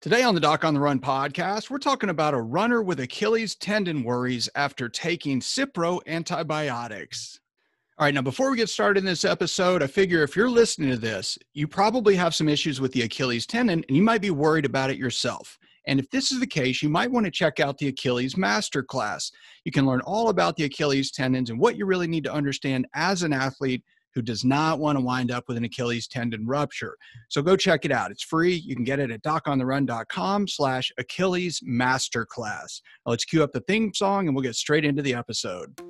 Today on the Doc on the Run podcast, we're talking about a runner with Achilles tendon worries after taking Cipro antibiotics. All right, now before we get started in this episode, I figure if you're listening to this, you probably have some issues with the Achilles tendon and you might be worried about it yourself. And if this is the case, you might want to check out the Achilles Masterclass. You can learn all about the Achilles tendons and what you really need to understand as an athlete who does not want to wind up with an Achilles tendon rupture. So go check it out. It's free. You can get it at docontherun.com slash Achilles Masterclass. Now let's cue up the theme song and we'll get straight into the episode.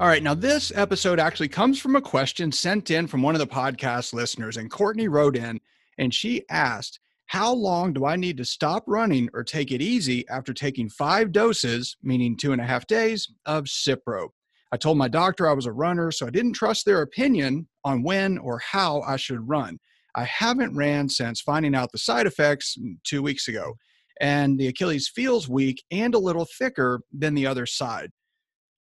All right. Now, this episode actually comes from a question sent in from one of the podcast listeners. And Courtney wrote in and she asked, How long do I need to stop running or take it easy after taking five doses, meaning two and a half days, of Cipro? I told my doctor I was a runner, so I didn't trust their opinion on when or how I should run. I haven't ran since finding out the side effects two weeks ago, and the Achilles feels weak and a little thicker than the other side.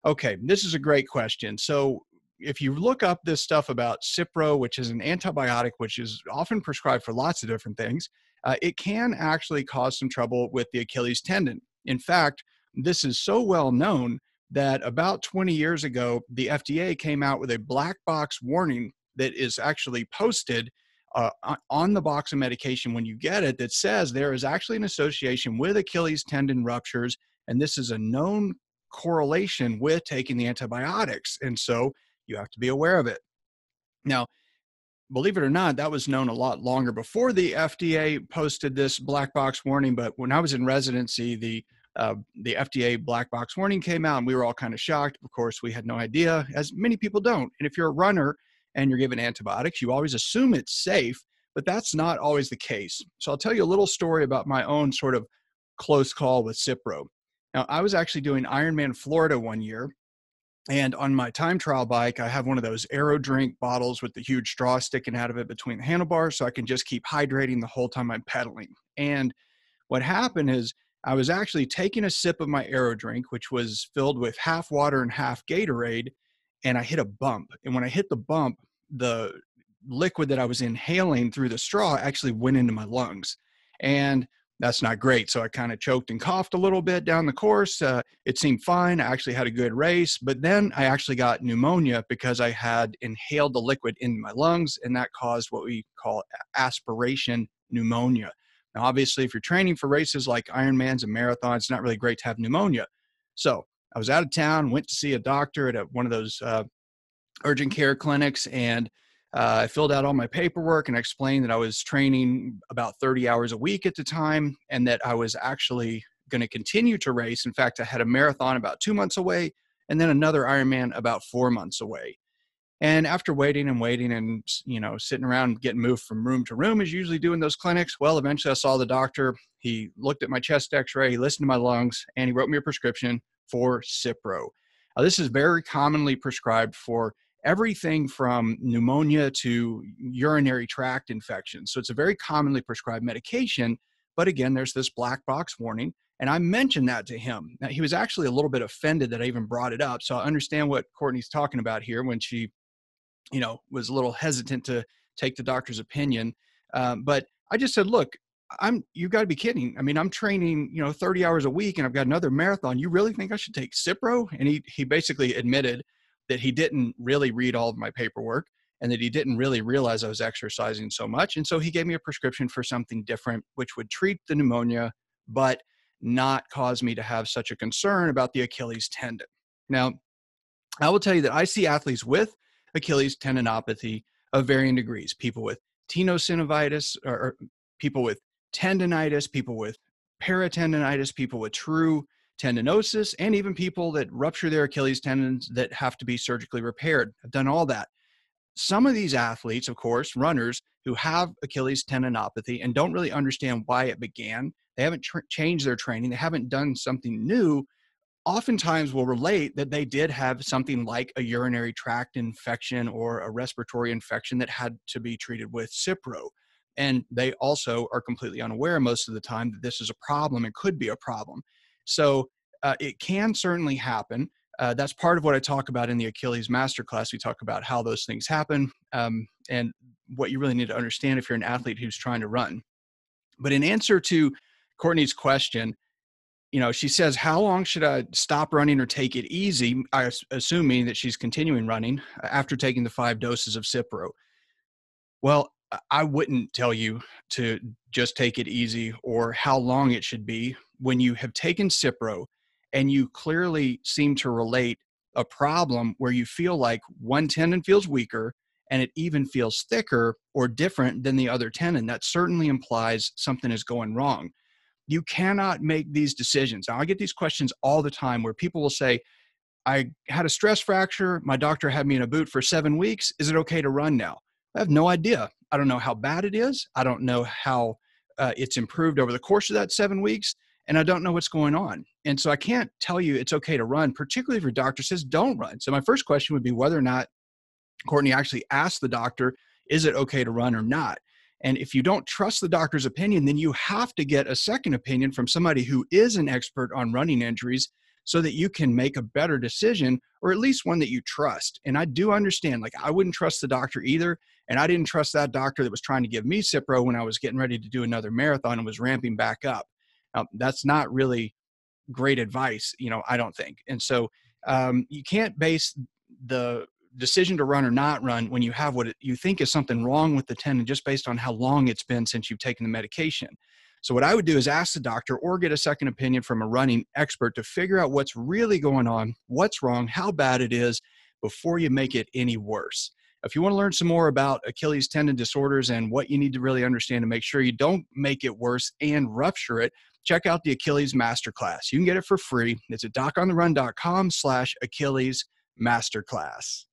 Okay, this is a great question. So, if you look up this stuff about Cipro, which is an antibiotic which is often prescribed for lots of different things, uh, it can actually cause some trouble with the Achilles tendon. In fact, this is so well known that about 20 years ago, the FDA came out with a black box warning that is actually posted uh, on the box of medication when you get it that says there is actually an association with Achilles tendon ruptures, and this is a known correlation with taking the antibiotics. And so you have to be aware of it. Now, believe it or not, that was known a lot longer before the FDA posted this black box warning. But when I was in residency, the uh, the FDA black box warning came out, and we were all kind of shocked. Of course, we had no idea, as many people don't. And if you're a runner and you're given antibiotics, you always assume it's safe, but that's not always the case. So I'll tell you a little story about my own sort of close call with Cipro. Now, I was actually doing Ironman Florida one year, and on my time trial bike, I have one of those AeroDrink bottles with the huge straw sticking out of it between the handlebars so I can just keep hydrating the whole time I'm pedaling. And what happened is I was actually taking a sip of my AeroDrink, which was filled with half water and half Gatorade, and I hit a bump. And when I hit the bump, the liquid that I was inhaling through the straw actually went into my lungs. And that's not great. So I kind of choked and coughed a little bit down the course. Uh, it seemed fine. I actually had a good race, but then I actually got pneumonia because I had inhaled the liquid into my lungs, and that caused what we call aspiration pneumonia. Now, obviously, if you're training for races like Ironmans and marathons, it's not really great to have pneumonia. So I was out of town, went to see a doctor at a, one of those uh, urgent care clinics, and uh, I filled out all my paperwork and I explained that I was training about 30 hours a week at the time and that I was actually going to continue to race. In fact, I had a marathon about two months away and then another Ironman about four months away. And after waiting and waiting and you know sitting around getting moved from room to room as usually do in those clinics, well, eventually I saw the doctor. He looked at my chest X-ray, he listened to my lungs, and he wrote me a prescription for Cipro. Now, this is very commonly prescribed for everything from pneumonia to urinary tract infections. So it's a very commonly prescribed medication. But again, there's this black box warning. And I mentioned that to him. Now, he was actually a little bit offended that I even brought it up. So I understand what Courtney's talking about here when she, you know, was a little hesitant to take the doctor's opinion. Um, but I just said, look, I'm you got to be kidding. I mean, I'm training, you know, 30 hours a week and I've got another marathon. You really think I should take Cipro? And he he basically admitted that he didn't really read all of my paperwork and that he didn't really realize I was exercising so much. And so he gave me a prescription for something different, which would treat the pneumonia, but not cause me to have such a concern about the Achilles tendon. Now, I will tell you that I see athletes with Achilles tendinopathy of varying degrees people with tenosynovitis, or people with tendonitis, people with peritendinitis, people with true tendinosis, and even people that rupture their Achilles tendons that have to be surgically repaired. I've done all that. Some of these athletes, of course, runners, who have Achilles tendinopathy and don't really understand why it began. They haven't tr- changed their training, they haven't done something new. Oftentimes, will relate that they did have something like a urinary tract infection or a respiratory infection that had to be treated with Cipro. And they also are completely unaware most of the time that this is a problem and could be a problem. So uh, it can certainly happen. Uh, that's part of what I talk about in the Achilles Masterclass. We talk about how those things happen um, and what you really need to understand if you're an athlete who's trying to run. But in answer to Courtney's question, you know, she says, How long should I stop running or take it easy? I assuming that she's continuing running uh, after taking the five doses of Cipro. Well, I wouldn't tell you to just take it easy or how long it should be when you have taken Cipro and you clearly seem to relate a problem where you feel like one tendon feels weaker and it even feels thicker or different than the other tendon. That certainly implies something is going wrong. You cannot make these decisions. Now, I get these questions all the time where people will say, I had a stress fracture. My doctor had me in a boot for seven weeks. Is it okay to run now? I have no idea. I don't know how bad it is. I don't know how uh, it's improved over the course of that seven weeks. And I don't know what's going on. And so I can't tell you it's okay to run, particularly if your doctor says don't run. So my first question would be whether or not Courtney actually asked the doctor, is it okay to run or not? And if you don't trust the doctor's opinion, then you have to get a second opinion from somebody who is an expert on running injuries so that you can make a better decision or at least one that you trust. And I do understand, like, I wouldn't trust the doctor either. And I didn't trust that doctor that was trying to give me Cipro when I was getting ready to do another marathon and was ramping back up. Now, that's not really great advice, you know, I don't think. And so um, you can't base the decision to run or not run when you have what you think is something wrong with the tendon just based on how long it's been since you've taken the medication. So, what I would do is ask the doctor or get a second opinion from a running expert to figure out what's really going on, what's wrong, how bad it is before you make it any worse. If you want to learn some more about Achilles tendon disorders and what you need to really understand to make sure you don't make it worse and rupture it, check out the Achilles Masterclass. You can get it for free. It's at docontherun.com slash Achilles Masterclass.